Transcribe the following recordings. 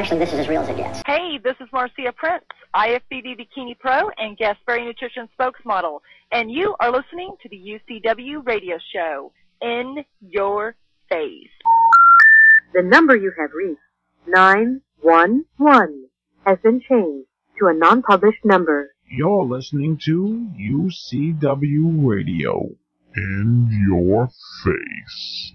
actually, this is as real as it gets. Hey, this is Marcia Prince, IFBB Bikini Pro and Guest Berry Nutrition spokesmodel, and you are listening to the UCW radio show, In Your Face. The number you have reached, 911, has been changed to a non-published number. You're listening to UCW Radio. In your face.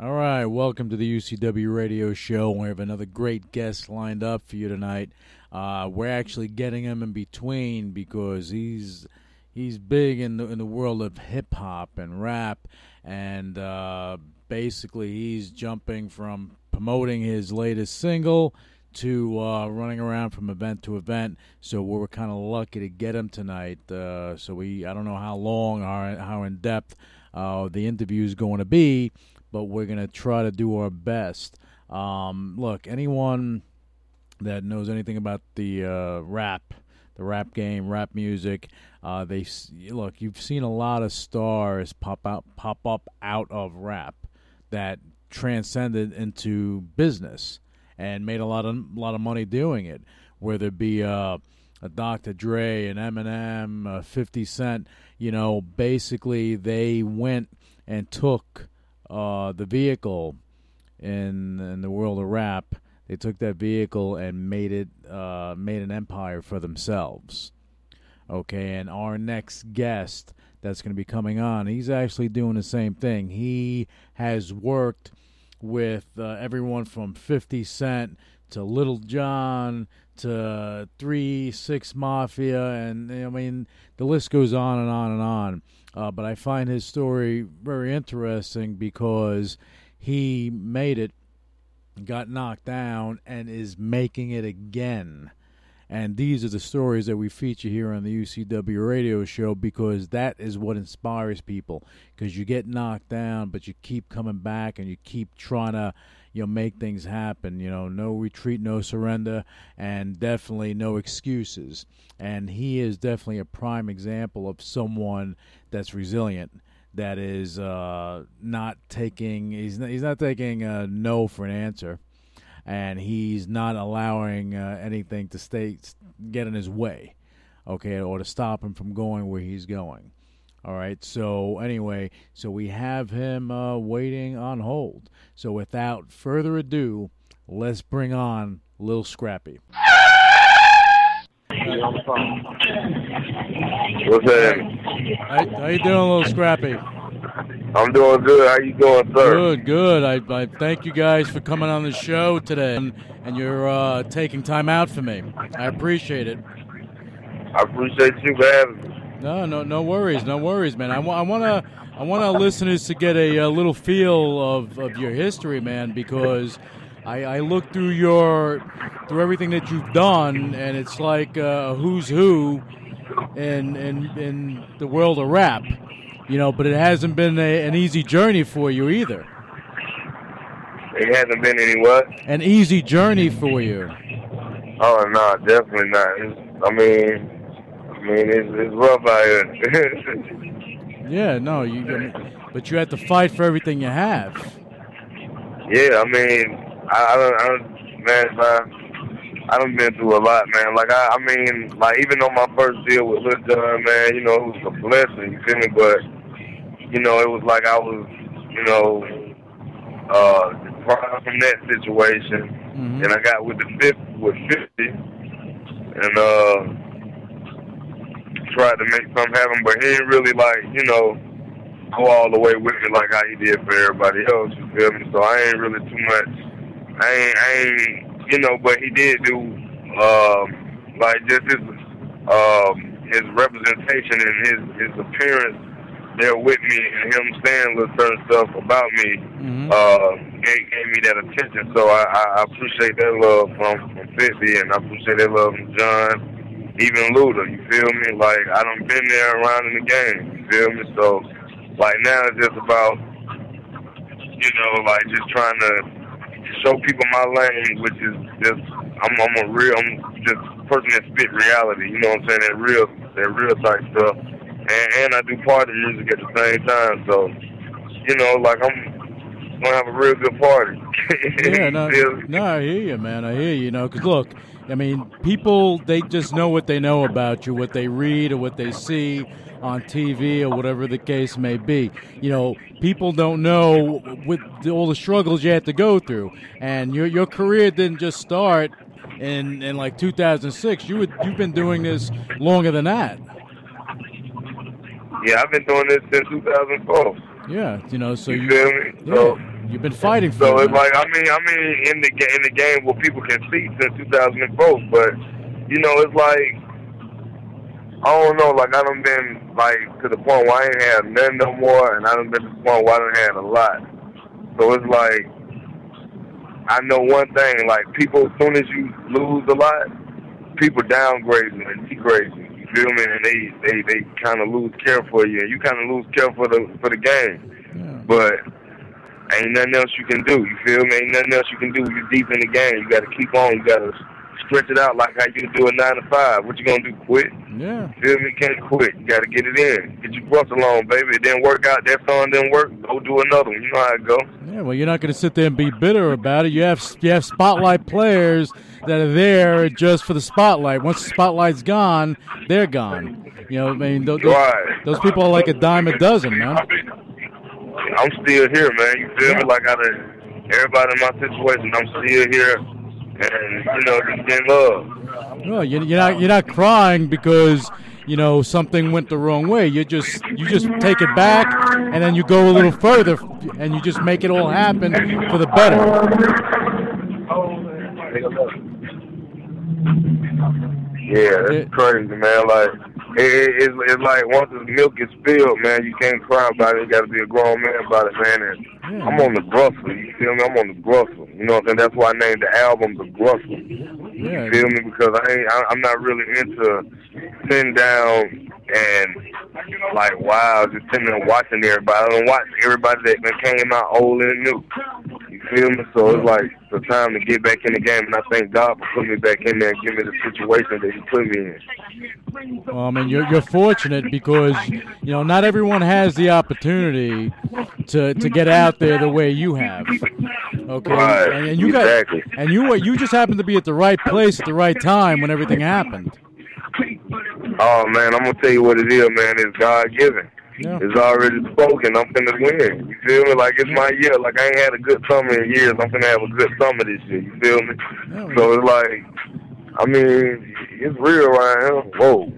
All right, welcome to the UCW Radio Show. We have another great guest lined up for you tonight. Uh, we're actually getting him in between because he's he's big in the in the world of hip hop and rap, and uh, basically he's jumping from promoting his latest single to uh, running around from event to event. So we were kind of lucky to get him tonight. Uh, so we I don't know how long or how in depth uh, the interview is going to be, but we're going to try to do our best. Um, look, anyone that knows anything about the uh, rap, the rap game, rap music, uh, they look. You've seen a lot of stars pop out, pop up out of rap that transcended into business and made a lot of a lot of money doing it. Whether it be uh, a Dr. Dre, an Eminem, uh, 50 Cent, you know, basically they went and took uh, the vehicle in in the world of rap. They took that vehicle and made it uh, made an empire for themselves. Okay, and our next guest that's going to be coming on, he's actually doing the same thing. He has worked with uh, everyone from 50 Cent to Lil Jon to Three Six Mafia, and I mean the list goes on and on and on. Uh, but I find his story very interesting because he made it, got knocked down, and is making it again. And these are the stories that we feature here on the UCW radio show because that is what inspires people. Because you get knocked down, but you keep coming back and you keep trying to, you know, make things happen. You know, no retreat, no surrender, and definitely no excuses. And he is definitely a prime example of someone that's resilient that is uh, not taking he's not, he's not taking a no for an answer and he's not allowing uh, anything to stay get in his way, okay, or to stop him from going where he's going. All right. So anyway, so we have him uh, waiting on hold. So without further ado, let's bring on Lil Scrappy. What's that? How, how you doing, Lil Scrappy? I'm doing good. How you doing, sir? Good, good. I, I thank you guys for coming on the show today, and, and you're uh, taking time out for me. I appreciate it. I appreciate you for having me. No, no, no worries, no worries, man. I, I want to, I want our listeners to get a, a, little feel of, of your history, man, because I, I look through your, through everything that you've done, and it's like uh, who's who in, in in the world of rap you know, but it hasn't been a, an easy journey for you either. It hasn't been any what? An easy journey for you. Oh no, definitely not. It's, I mean, I mean, it's, it's rough out here. yeah, no, you, but you had to fight for everything you have. Yeah, I mean, I, I don't, I don't, man, I, I done been through a lot, man. Like I, I mean, like even on my first deal with Lil Jon, man, you know, it was a blessing, you feel me? But you know, it was like I was, you know, uh, from that situation, mm-hmm. and I got with the fifth with fifty, and uh, tried to make something happen, but he didn't really like, you know, go all the way with me like how he did for everybody else. You feel me? So I ain't really too much. I ain't, I ain't, you know, but he did do, um, like just his, um, his representation and his his appearance there with me and him saying little certain stuff about me mm-hmm. uh, gave, gave me that attention. So I, I appreciate that love from, from 50 and I appreciate that love from John, even Luda, you feel me? Like, I done been there around in the game, you feel me? So, like, now it's just about, you know, like, just trying to show people my lane, which is just, I'm, I'm a real, I'm just person that spit reality, you know what I'm saying? That real, that real type stuff and, and I do party music at the same time. So, you know, like I'm gonna have a real good party. Yeah, no, no, I hear you, man. I hear you. You know, because look, I mean, people they just know what they know about you, what they read or what they see on TV or whatever the case may be. You know, people don't know with all the struggles you had to go through, and your your career didn't just start in in like 2006. You would, you've been doing this longer than that. Yeah, I've been doing this since 2004. Yeah, you know, so You you, feel me? yeah, So, you've been fighting for so it's like I mean, I mean, in the in the game where people can see since 2004, but you know, it's like I don't know, like I done been like to the point where I ain't had none no more, and I done been to the point where I done had a lot. So it's like I know one thing, like people, as soon as you lose a lot, people downgrade you and degrade you. You feel me? And they they they kind of lose care for you, and you kind of lose care for the for the game. Yeah. But ain't nothing else you can do. You feel me? Ain't nothing else you can do. You're deep in the game. You got to keep on. You got to stretch it out like how you do a nine to five. What you gonna do? Quit? Yeah. You feel me? Can't quit. You got to get it in. Get your brush along, baby. It didn't work out. That song didn't work. Go do another one. You know how it go. Yeah, well, you're not going to sit there and be bitter about it. You have you have spotlight players that are there just for the spotlight. Once the spotlight's gone, they're gone. You know, I mean, those, those, Right. those people are like a dime a dozen, man. I'm still here, man. You feel me? Like out of everybody in my situation, I'm still here, and you know, just in love. No, you- you're not you're not crying because you know something went the wrong way. You just you just take it back and then you go a little further and you just make it all happen for the better. Yeah, that's Yeah. crazy, man. Like it, it, it's, like once the milk is spilled, man, you can't cry about it. You got to be a grown man about it, man. And Yeah. I'm on the grustle. You feel me? I'm on the grustle. You know what I'm saying? That's why I named the album the grustle. Yeah. You feel me? Because I ain't, I, I'm not really into sitting down and like wow, just sitting there watching everybody. I don't watch everybody that that came out old and new. You feel me? So it's like the time to get back in the game, and I thank God for putting me back in there and giving me the situation that He put me in. Well, I mean, you're you're fortunate because you know not everyone has the opportunity to to get out there the way you have. Okay, Right, and, and you exactly. got and you you just happened to be at the right place at the right time when everything happened. Oh man, I'm gonna tell you what it is, man. It's God given. Yeah. It's already spoken. I'm finna win. You feel me? Like it's my year. Like I ain't had a good summer in years. I'm finna have a good summer this year. You feel me? Yeah, So it's like, I mean, it's real right here. Whoa.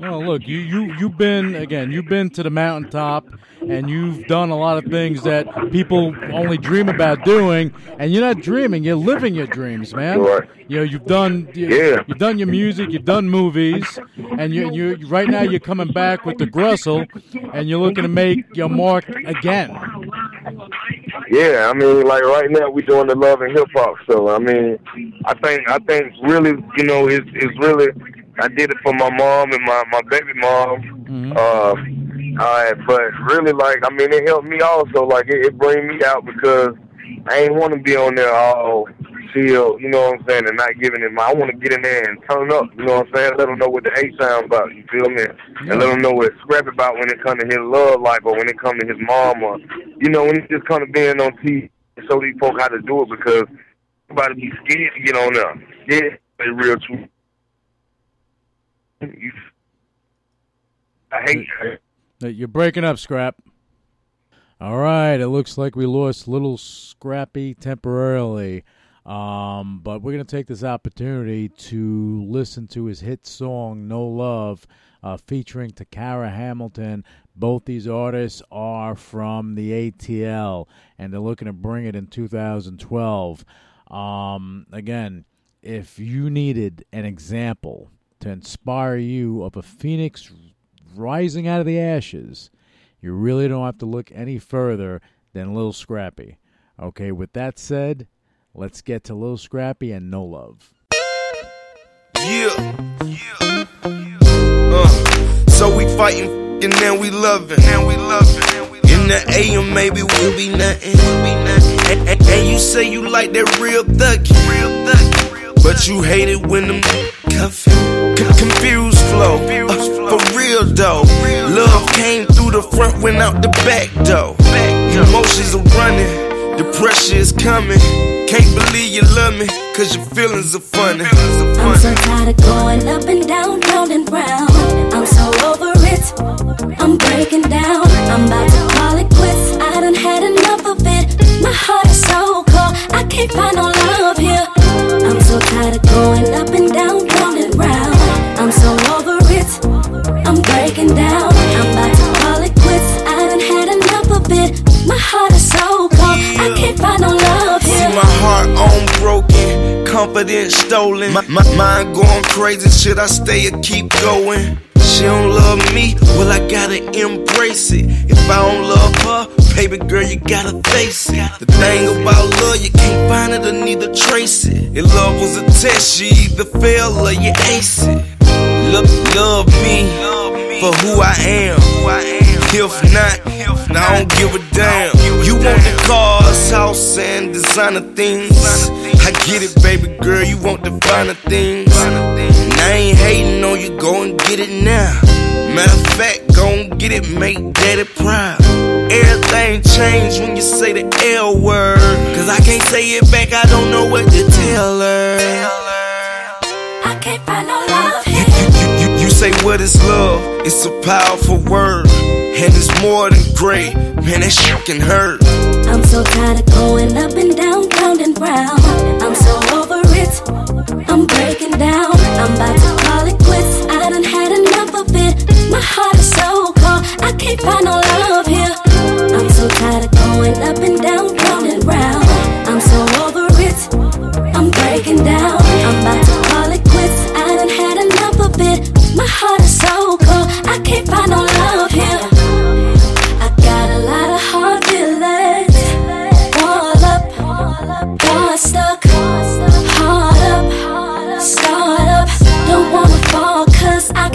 Well, look, you you you've been again. You've been to the mountaintop, and you've done a lot of things that people only dream about doing. And you're not dreaming; you're living your dreams, man. Right. You know, you've done you, Yeah. you've done your music, you've done movies, and you you right now you're coming back with the Grustle, and you're looking to make your mark again. Yeah, I mean, like right now we're doing the love and hip hop show. I mean, I think I think really, you know, it's it's really I did it for my mom and my my baby mom. Mhm. Uh, uh, but really, like I mean, it helped me also. Like it, it bring me out because I ain't want to be on there all chill, you know what I'm saying, and not giving it my. I want to get in there and turn up, you know what I'm saying. Let them know what the A sound about. You feel me? And let them know what it's scrap about when it come to his love life or when it come to his mom or you know when it just come to being on TV. And show these folk how to do it because everybody be scared to get on there. Yeah, they real true. You, I hate that. Uh, You're breaking up, Scrap. All right, it looks like we lost Little Scrappy temporarily. Um, but we're going to take this opportunity to listen to his hit song, No Love, uh, featuring Takara Hamilton. Both these artists are from the ATL, and they're looking to bring it in 2012. Um, again, if you needed an example to inspire you of a phoenix rising out of the ashes, you really don't have to look any further than Little Scrappy. Okay, with that said, let's get to Little Scrappy and No Love. Yeah. Yeah. Uh, so we fighting and then we loving. And we loving. In the AM, maybe we'll be nothing. We'll be nothing. And, and, and you say you like that real thuggy. Real thuggy. But you hate it when them confused, flow. Uh, for real though. Love came through the front, went out the back though. Emotions are running. The pressure is coming. Can't believe you love me, cause your feelings are funny. I'm so tired of going up and down, round and round. I'm so over it. I'm breaking down. I'm about to confidence stolen. My, my mind going crazy. Should I stay or keep going? She don't love me, well I gotta embrace it. If I don't love her, baby girl, you gotta face it. The thing about love, you can't find it or neither trace it. If love was a test, you either fail or you ace it. Look, love me for who I am. If not, I don't give a damn. You want the cars, house, and designer things. I get it, baby girl. You want the finer things. And I ain't hating on you. Go and get it now. Matter of fact, go and get it. Make daddy proud. Everything changed when you say the L word. Cause I can't say it back. I don't know what to tell her. I can't find say what is love? It's a powerful word, and it's more than great. Man, that shit can hurt. I'm so tired of going up and down, round and round. I'm so over it. I'm breaking down. I'm about to call it quits. I done had enough of it. My heart is so cold. I can't find no love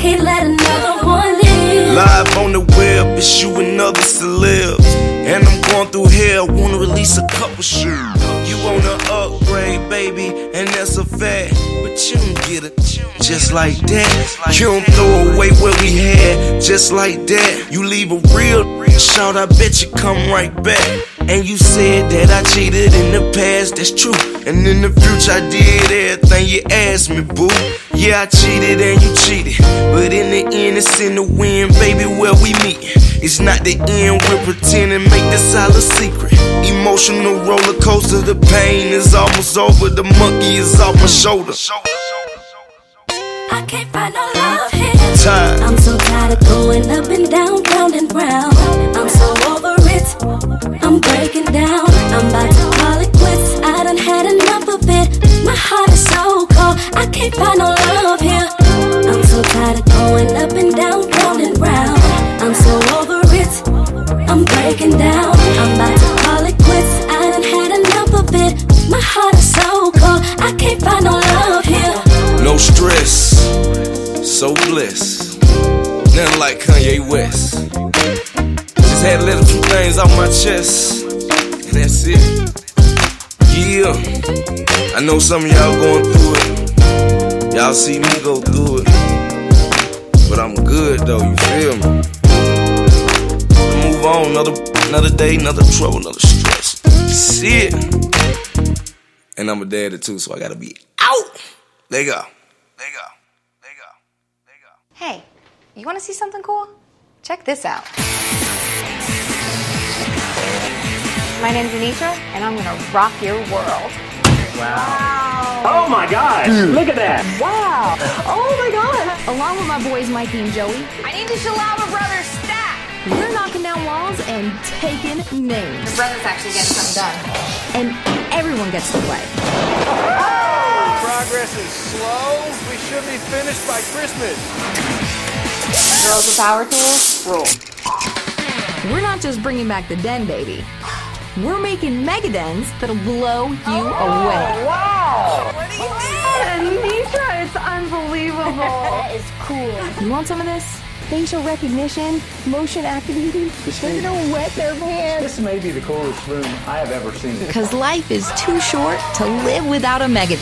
can't let another one in. Live on the web, it's you and celebs. And I'm going through hell, wanna release a couple shoes. You wanna upgrade, baby, and that's a fact. But you don't get it just like that. You don't throw away what we had just like that. You leave a real shout, I bet you come right back. And you said that I cheated in the past, that's true. And in the future, I did everything you asked me, boo. Yeah, I cheated and you cheated. But in the end, it's in the wind, baby, where we meet. It's not the end, we're pretending, make this all a secret. Emotional roller coaster, the pain is almost over, the monkey is off my shoulder. I can't find no love here. Tired. I'm so tired of going up and down, round and round. I'm so over it. I'm breaking down. I'm about to chest, and that's it. Yeah, I know some of y'all going through it. Y'all see me go through it, but I'm good though. You feel me? Move on, another another day, another trouble, another stress. See it. And I'm a daddy too, so I gotta be out. There go. There you go. There you go. There you go. Hey, you want to see something cool? Check this out. My name's Anitra, and I'm gonna rock your world. Wow. Oh my God! Look at that! Wow! Oh my god! Along with my boys Mikey and Joey, I need the Shalama Brothers stack. We're knocking down walls and taking names. Your brother's actually getting something done. And everyone gets to play. Progress is slow. We should be finished by Christmas. Girls with power tools, rule. We're not just bringing back the den, baby. We're making mega dens that'll blow you away. Oh, wow! Anisha, it's unbelievable. that is cool. You want some of this? Facial recognition, motion activating. They're gonna wet their pants. This may be the coolest room I have ever seen. Because life is too short to live without a mega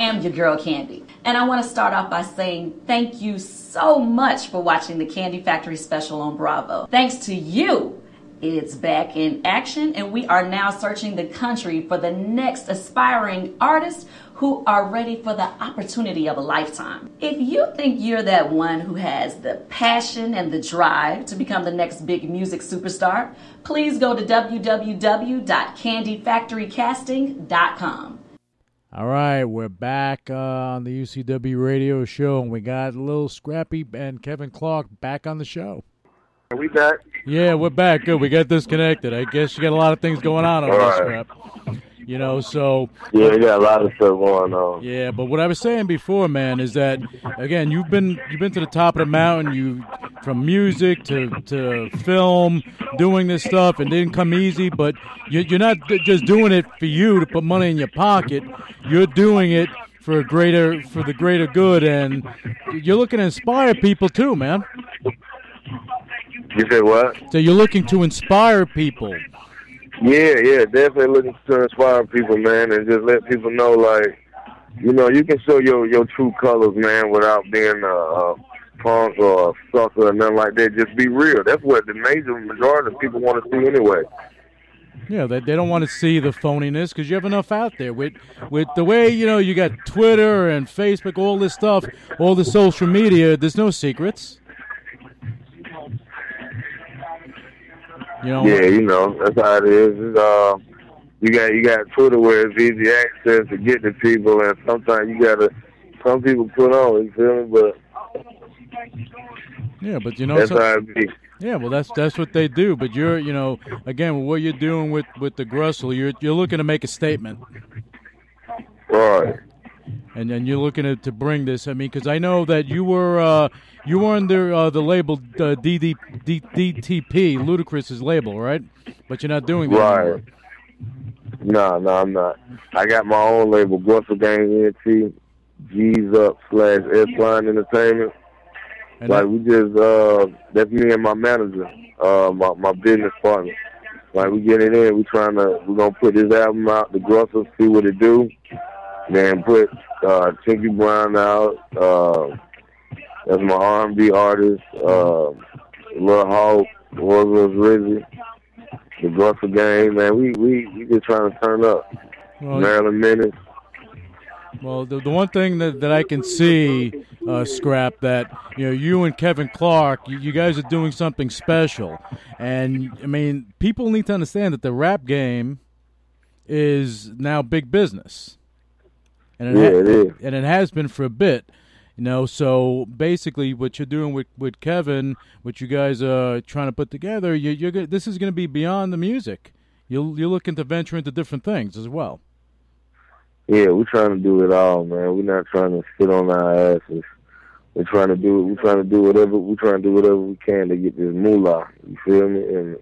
am your girl Candy. And I want to start off by saying thank you so much for watching the Candy Factory special on Bravo. Thanks to you, it's back in action, and we are now searching the country for the next aspiring artist who are ready for the opportunity of a lifetime. If you think you're that one who has the passion and the drive to become the next big music superstar, please go to www.candyfactorycasting.com. All right, we're back uh, on the UCW radio show, and we got Lil Scrappy and Kevin Clark back on the show. Are we back? Yeah, we're back. Good. We got disconnected. I guess you got a lot of things going on over All there, right. Scrap. You know, so Yeah, we got a lot of stuff going on. yeah. But what I was saying before, man, is that again, you've been you've been to the top of the mountain. You from music to to film, doing this stuff, and it didn't come easy. But you, you're not just doing it for you to put money in your pocket. You're doing it for a greater for the greater good, and you're looking to inspire people too, man. You said what? So you're looking to inspire people. Yeah, yeah, definitely looking to inspire people, man, and just let people know, like, you know, you can show your your true colors, man, without being a, punk or a sucker or nothing like that. Just be real. That's what the major majority of people want to see anyway. Yeah, they, they don't want to see the phoniness because you have enough out there. With with the way you know you got Twitter and Facebook, all this stuff, all the social media. There's no secrets. You know. Yeah, you know, that's how it is. It's, uh, you got you got Twitter where it's easy access to get to people, and sometimes you gotta. Some people put on, you feel me? But Yeah, but you know. that's so- how it be. yeah, well, that's that's what they do. But you're, you know, again, what you're doing with with the Grustle, you're you're looking to make a statement. Right. And then you're looking to, to bring this. I mean, because I know that you were uh, you were under uh, the label uh, DD, D, DTP, Ludacris's label, right? But you're not doing that anymore. Right. No, no, I'm not. I got my own label, Grustle Gang ENT, G's Up slash S Line Entertainment. like we just uh that's me and my manager, uh my my business partner. Like we get it in, we trying to we gonna put this album out, the Grustle, see what it do. Then put uh Chinky Brown out, uh that's my R and B artist, uh Lil Hawk, Rose Rizzy, the Grustle Gang, man, we we we just trying to turn up. Well, Maryland Menace. Well, the, the one thing that, that I can see, uh, Scrap, that you know, you and Kevin Clark, you, you guys are doing something special, and I mean, people need to understand that the rap game is now big business, and Yeah, it is. and it has been for a bit. You know, so basically, what you're doing with, with Kevin, what you guys are trying to put together, you, you're gonna, this is going to be beyond the music. You're you're looking to venture into different things as well. Yeah, we're trying to do it all, man. We're not trying to sit on our asses. We're trying to do we're trying to do whatever we're trying to do whatever we can to get this moolah. You feel me? And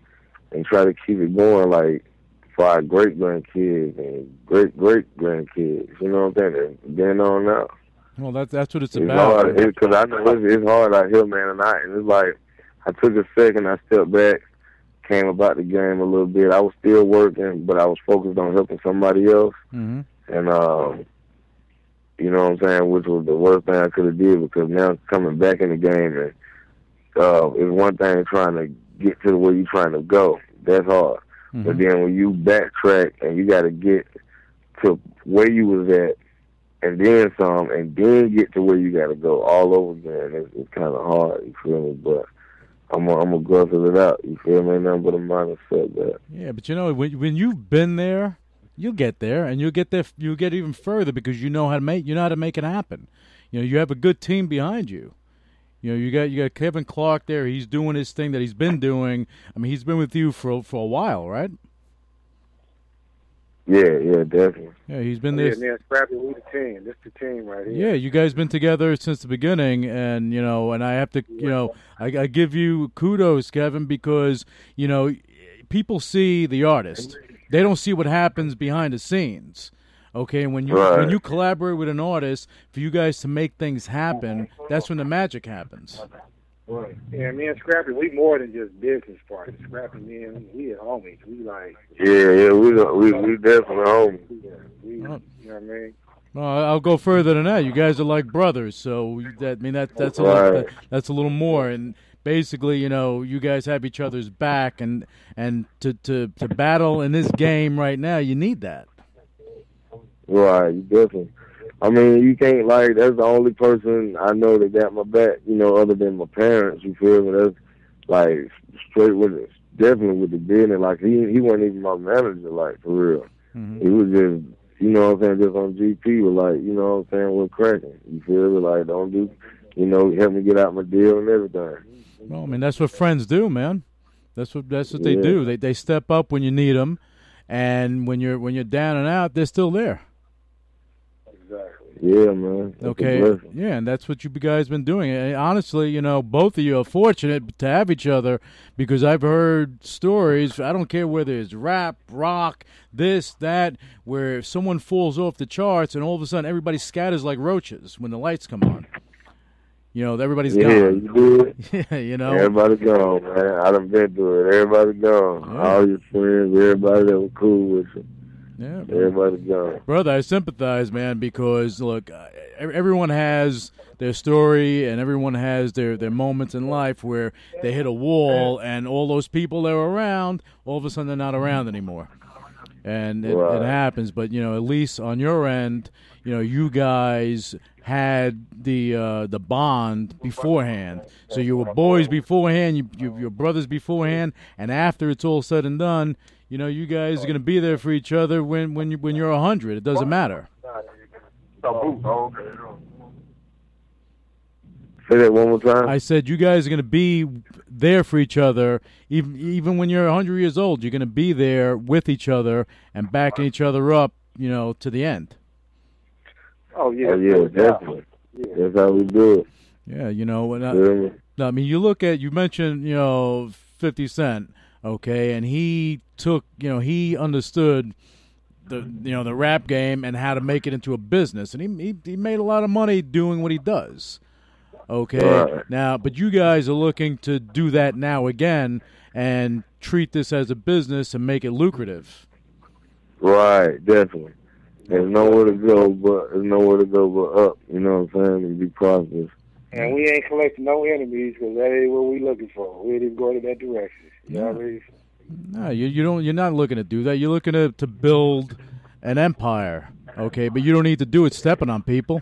and try to keep it going like our great grandkids and great great grandkids. You know what I'm saying? And Then on out. Well, that's that's what it's, It's about. because I know it's, it's hard out here, man. And I and it's like I took a second, I stepped back, came about the game a little bit. I was still working, but I was focused on helping somebody else. hmm And um, you know what I'm saying, which was the worst thing I could have did because now coming back in the game and uh, it's one thing trying to get to where you're trying to go. That's hard. Mm-hmm. But then when you backtrack and you got to get to where you was at and then some and then get to where you got to go all over again, it's, it's kind of hard. You feel me? But I'm gonna, I'm gonna guzzle it out. You feel me? Ain't Nothing but a mindset that. Yeah, but you know when when you've been there, you'll get there, and you'll get there. You'll get even further because you know how to make you know how to make it happen. You know, you have a good team behind you. You know, you got you got Kevin Clark there. He's doing his thing that he's been doing. I mean, he's been with you for for a while, right? Yeah, yeah, definitely. Yeah, he's been oh, yeah, there. man, Scrappy, we the team. This the team right here. Yeah, you guys been together since the beginning, and you know, and I have to, you know, I, I give you kudos, Kevin, because you know, people see the artist, they don't see what happens behind the scenes. Okay, and when you when you collaborate with an artist for you guys to make things happen, that's when the magic happens. Right. Yeah, me and Scrappy, we more than just business partners. Scrappy, me and me, we are homies. We like, Yeah, yeah, we we we definitely homies. we, you know what I mean? Well, I'll go further than that. You guys are like brothers, so that I mean that that's a little, Right. that, that's a little more. And basically, you know, you guys have each other's back, and and to to to battle in this game right now, you need that. Right, you definitely. I mean, you can't like that's the only person I know that got my back. You know, other than my parents. You feel me? That's like straight with it. Definitely with the business. Like he he wasn't even my manager. Like for real. Mm-hmm. He was just you know what I'm saying, just on GP with like, you know what I'm saying, we're cracking. You feel me? Like don't do you know, help me get out my deal and everything. Well, I mean, that's what friends do, man. That's what that's what they Yeah. do. They they step up when you need them, and when you're when you're down and out, they're still there. Yeah, man. That's Okay, yeah, and that's what you guys been doing. And honestly, you know, both of you are fortunate to have each other because I've heard stories. I don't care whether it's rap, rock, this, that, where someone falls off the charts and all of a sudden everybody scatters like roaches when the lights come on. You know, everybody's yeah, gone. you do it. Yeah, you know. Everybody's gone, man. I done been through it. Everybody's gone. All your friends, everybody that was cool with you. Yeah, everybody's gone. Brother, I sympathize, man, because look, uh, everyone has their story and everyone has their, their moments in life where they hit a wall and all those people that were around, all of a sudden they're not around anymore. And it, Right. it happens, but you know, at least on your end, you know, you guys had the uh, the bond beforehand. So you were boys beforehand, you, you your brothers beforehand, and after it's all said and done, you know, you guys are going to be there for each other when when you when you're a hundred. It doesn't matter. Say that one more time. I said you guys are going to be there for each other, even even when you're a hundred years old. You're going to be there with each other and backing each other up, you know, to the end. Oh yeah, Oh yeah, definitely. That's how we do it. Yeah, you know, and I, Feel me? I mean, you look at you mentioned you know Fifty Cent, okay, and he took you know he understood the you know the rap game and how to make it into a business, and he he, he made a lot of money doing what he does. Okay, Right. now, but you guys are looking to do that now again and treat this as a business and make it lucrative. Right, definitely. There's nowhere to go but there's nowhere to go but up. You know what I'm saying? And be prosperous. And we ain't collecting no enemies because that ain't what we looking for. We ain't going in that direction. You know what I mean? No, you you don't. You're not looking to do that. You're looking to to build an empire. Okay, but you don't need to do it stepping on people.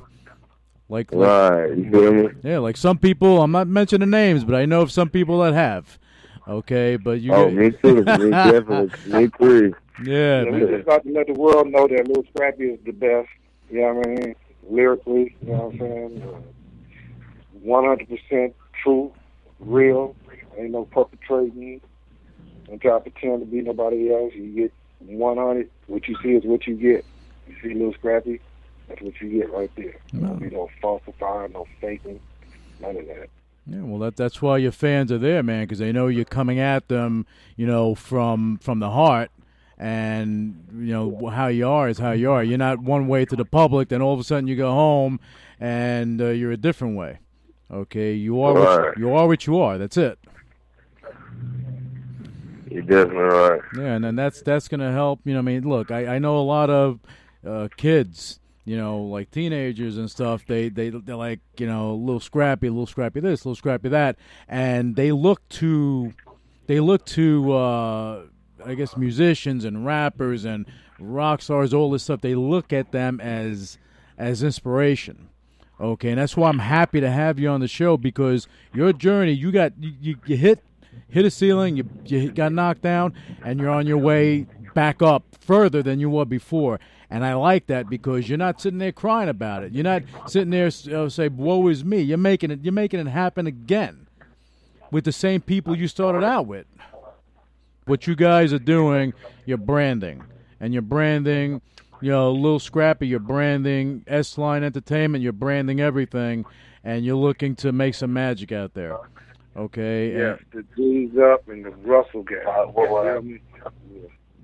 Like, like Right, you feel me? yeah, like some people. I'm not mentioning names, but I know of some people that have. Okay, but you. Oh, me too. Me definitely. Me too. Yeah, Yeah, we just got to let the world know that Lil Scrappy is the best. You know what I mean? Lyrically, you know what I'm saying? One hundred percent true, real. Ain't no perpetrating. Don't try to pretend to be nobody else. You get one hundred. What you see is what you get. You see little Scrappy, that's what you get right there. Don't be no falsifying, no faking, none of that. Yeah, well, that that's why your fans are there, man, because they know you're coming at them, you know, from from the heart, and you know how you are is how you are. You're not one way to the public, then all of a sudden you go home and uh, you're a different way. Okay, you are what you, you are what you are. That's it. You're definitely right. Yeah, and then that's that's gonna help. You know, I mean, look, I, I know a lot of uh, kids, you know, like teenagers and stuff. They they they're like, you know, a little scrappy, a little scrappy this, a little scrappy that, and they look to they look to uh, I guess musicians and rappers and rock stars, all this stuff. They look at them as as inspiration. Okay, and that's why I'm happy to have you on the show because your journey, you got you, you hit hit a ceiling, you you got knocked down, and you're on your way back up further than you were before. And I like that because you're not sitting there crying about it. You're not sitting there uh, say, "Woe is me." You're making it. You're making it happen again with the same people you started out with. What you guys are doing, you're branding, and you're branding. You know, a little Scrappy, you're branding S Line Entertainment, you're branding everything, and you're looking to make some magic out there. Okay. Yes, the G's up and the Russell guy. You know what I mean?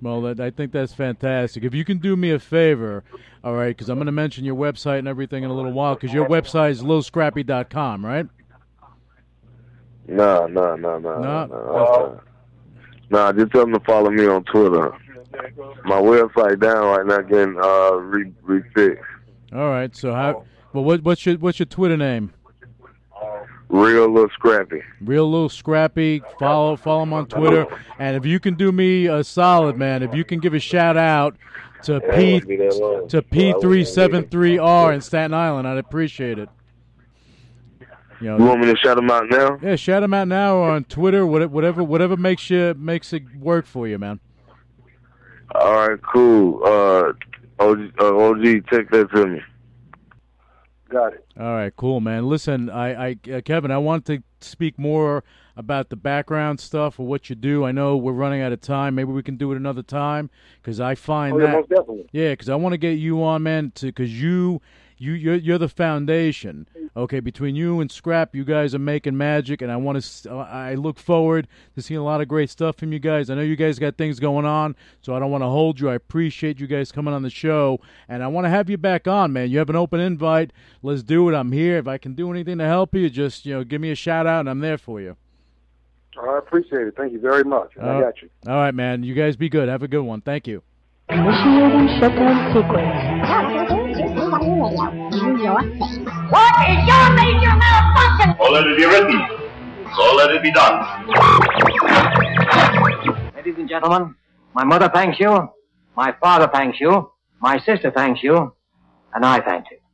Well, that, I think that's fantastic. If you can do me a favor, all right, because I'm going to mention your website and everything in a little while, because your website is lilscrappy.com, right? No, no, no, no, No? no. Nah, just tell them to follow me on Twitter. My website down right now getting uh re refixed. All right. So how? Well, what, what's your what's your Twitter name? Real little scrappy. Real little scrappy. Follow follow him on Twitter. And if you can do me a solid, man, if you can give a shout out to Yeah, P it won't be that long. to P three seven three R in Staten Island, I'd appreciate it. You know, You want me to shout him out now? yeah, shout him out now or on Twitter, whatever whatever whatever makes you makes it work for you, man. All right, cool. Uh, OG, uh, OG, take that to me. Got it. All right, cool, man. Listen, I, I, uh, Kevin, I want to speak more about the background stuff or what you do. I know we're running out of time. Maybe we can do it another time because I find Oh, that yeah, because I want to get you on, man, to because you. You, you're, you're the foundation, okay. Between you and Scrap, you guys are making magic, and I want to. I look forward to seeing a lot of great stuff from you guys. I know you guys got things going on, so I don't want to hold you. I appreciate you guys coming on the show, and I want to have you back on, man. You have an open invite. Let's do it. I'm here. If I can do anything to help you, just you know, give me a shout out, and I'm there for you. I appreciate it. Thank you very much. I Uh, got you. All right, man. You guys be good. Have a good one. Thank you. Initiating shutdown sequence. What is your major malfunction? So let it be written. So let it be done. Ladies and gentlemen, my mother thanks you, my father thanks you, my sister thanks you, and I thank you.